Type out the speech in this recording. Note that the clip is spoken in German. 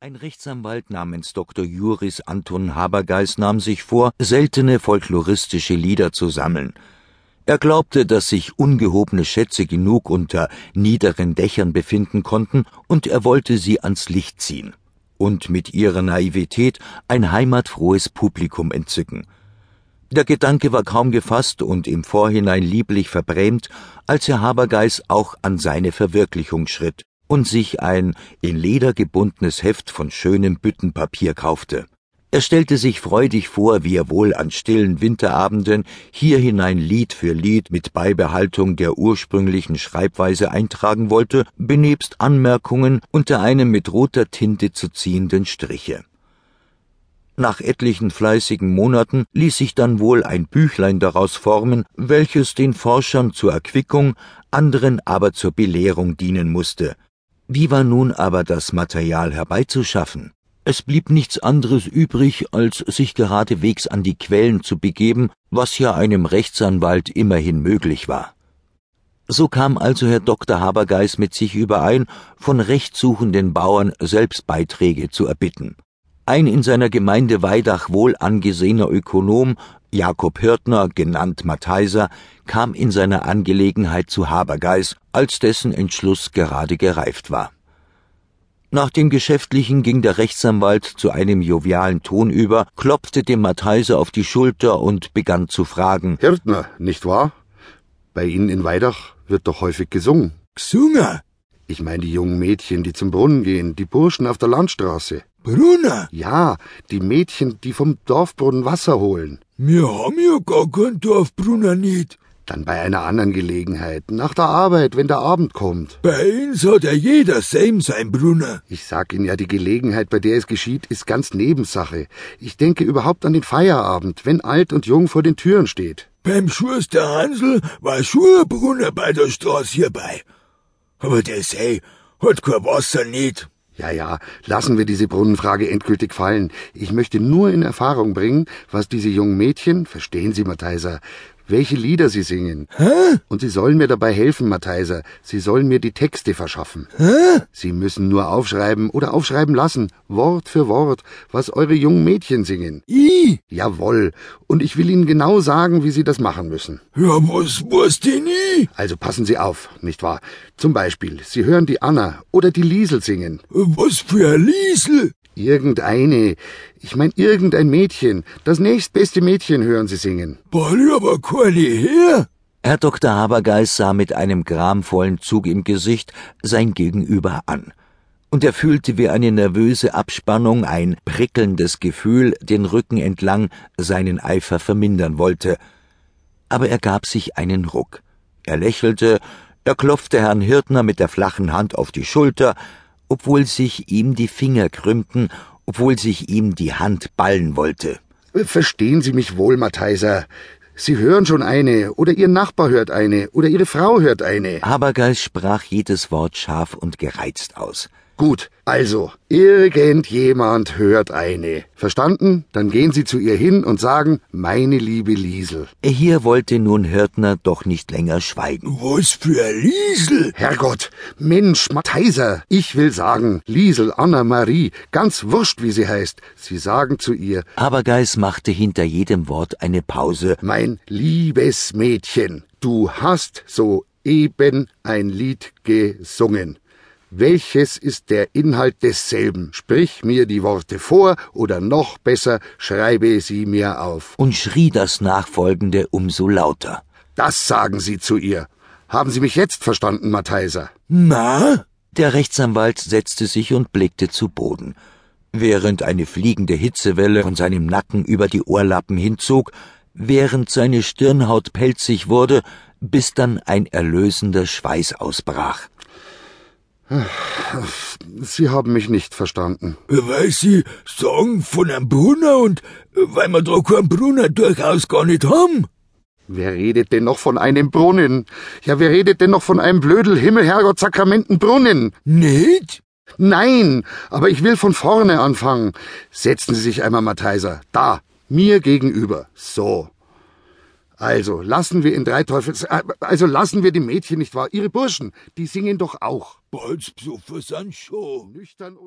Ein Rechtsanwalt namens Dr. Juris Anton Habergeis nahm sich vor, seltene folkloristische Lieder zu sammeln. Er glaubte, dass sich ungehobene Schätze genug unter niederen Dächern befinden konnten, und er wollte sie ans Licht ziehen und mit ihrer Naivität ein heimatfrohes Publikum entzücken. Der Gedanke war kaum gefasst und im Vorhinein lieblich verbrämt, als Herr Habergeis auch an seine Verwirklichung schritt und sich ein in Leder gebundenes Heft von schönem Büttenpapier kaufte. Er stellte sich freudig vor, wie er wohl an stillen Winterabenden hier hinein Lied für Lied mit Beibehaltung der ursprünglichen Schreibweise eintragen wollte, benebst Anmerkungen unter einem mit roter Tinte zu ziehenden Striche. Nach etlichen fleißigen Monaten ließ sich dann wohl ein Büchlein daraus formen, welches den Forschern zur Erquickung, anderen aber zur Belehrung dienen musste, wie war nun aber das Material herbeizuschaffen? Es blieb nichts anderes übrig, als sich geradewegs an die Quellen zu begeben, was ja einem Rechtsanwalt immerhin möglich war. So kam also Herr Dr. Habergeis mit sich überein, von rechtssuchenden Bauern selbst Beiträge zu erbitten. Ein in seiner Gemeinde Weidach wohl angesehener Ökonom Jakob Hirtner, genannt Matheiser, kam in seiner Angelegenheit zu Habergeis, als dessen Entschluss gerade gereift war. Nach dem Geschäftlichen ging der Rechtsanwalt zu einem jovialen Ton über, klopfte dem Matheiser auf die Schulter und begann zu fragen. Hirtner, nicht wahr? Bei Ihnen in Weidach wird doch häufig gesungen. Gesungen? Ich meine die jungen Mädchen, die zum Brunnen gehen, die Burschen auf der Landstraße. Brunner? Ja, die Mädchen, die vom Dorfbrunnen Wasser holen. Wir haben ja gar keinen Dorfbrunner nicht. Dann bei einer anderen Gelegenheit, nach der Arbeit, wenn der Abend kommt. Bei uns hat ja jeder Same sein Brunner. Ich sag Ihnen ja, die Gelegenheit, bei der es geschieht, ist ganz Nebensache. Ich denke überhaupt an den Feierabend, wenn alt und jung vor den Türen steht. Beim Schuster Hansel war Schurbrunner bei der Straße hierbei. Aber der sei hat kein Wasser nicht. Ja, ja, lassen wir diese Brunnenfrage endgültig fallen. Ich möchte nur in Erfahrung bringen, was diese jungen Mädchen, verstehen Sie, Matheiser, welche Lieder sie singen. Hä? Und Sie sollen mir dabei helfen, Matheiser. Sie sollen mir die Texte verschaffen. Hä? Sie müssen nur aufschreiben oder aufschreiben lassen, Wort für Wort, was eure jungen Mädchen singen. I? Jawohl. Und ich will Ihnen genau sagen, wie Sie das machen müssen. Ja, was was denn i? Also passen Sie auf, nicht wahr? Zum Beispiel, Sie hören die Anna oder die Liesel singen. Was für ein Liesel? Irgendeine. Ich mein irgendein Mädchen. Das nächstbeste Mädchen hören Sie singen. Ball aber keine her. Herr Dr. Habergeis sah mit einem gramvollen Zug im Gesicht sein Gegenüber an. Und er fühlte wie eine nervöse Abspannung, ein prickelndes Gefühl den Rücken entlang seinen Eifer vermindern wollte. Aber er gab sich einen Ruck. Er lächelte, er klopfte Herrn Hirtner mit der flachen Hand auf die Schulter, obwohl sich ihm die Finger krümmten, obwohl sich ihm die Hand ballen wollte. Verstehen Sie mich wohl, Matheiser. Sie hören schon eine, oder Ihr Nachbar hört eine, oder Ihre Frau hört eine. Habergeist sprach jedes Wort scharf und gereizt aus. Gut, also, irgendjemand hört eine. Verstanden? Dann gehen Sie zu ihr hin und sagen, meine liebe Liesel. Hier wollte nun Hirtner doch nicht länger schweigen. Was für Liesel? Herrgott, Mensch, Matheiser, ich will sagen, Liesel, Anna Marie, ganz wurscht, wie sie heißt. Sie sagen zu ihr, Habergeis machte hinter jedem Wort eine Pause. mein liebes Mädchen, du hast soeben ein Lied gesungen. Welches ist der Inhalt desselben? Sprich mir die Worte vor oder noch besser, schreibe sie mir auf. und schrie das Nachfolgende umso lauter. Das sagen Sie zu ihr. Haben Sie mich jetzt verstanden, Matheiser? Na? Der Rechtsanwalt setzte sich und blickte zu Boden. Während eine fliegende Hitzewelle von seinem Nacken über die Ohrlappen hinzog, während seine Stirnhaut pelzig wurde, bis dann ein erlösender Schweiß ausbrach. Sie haben mich nicht verstanden. Weil Sie sagen von einem Brunner und weil wir da keinen Brunner durchaus gar nicht haben. Wer redet denn noch von einem Brunnen? Ja, wer redet denn noch von einem Blödel Himmel, Herrgott, Sakramenten Brunnen? Nicht? Nein, aber ich will von vorne anfangen. Setzen Sie sich einmal, Matheiser. Da, mir gegenüber. So. Also, lassen wir in drei Teufels... äh, Also, lassen wir die Mädchen nicht wahr? Ihre Burschen, die singen doch auch. Sind schon. Nüchtern oder...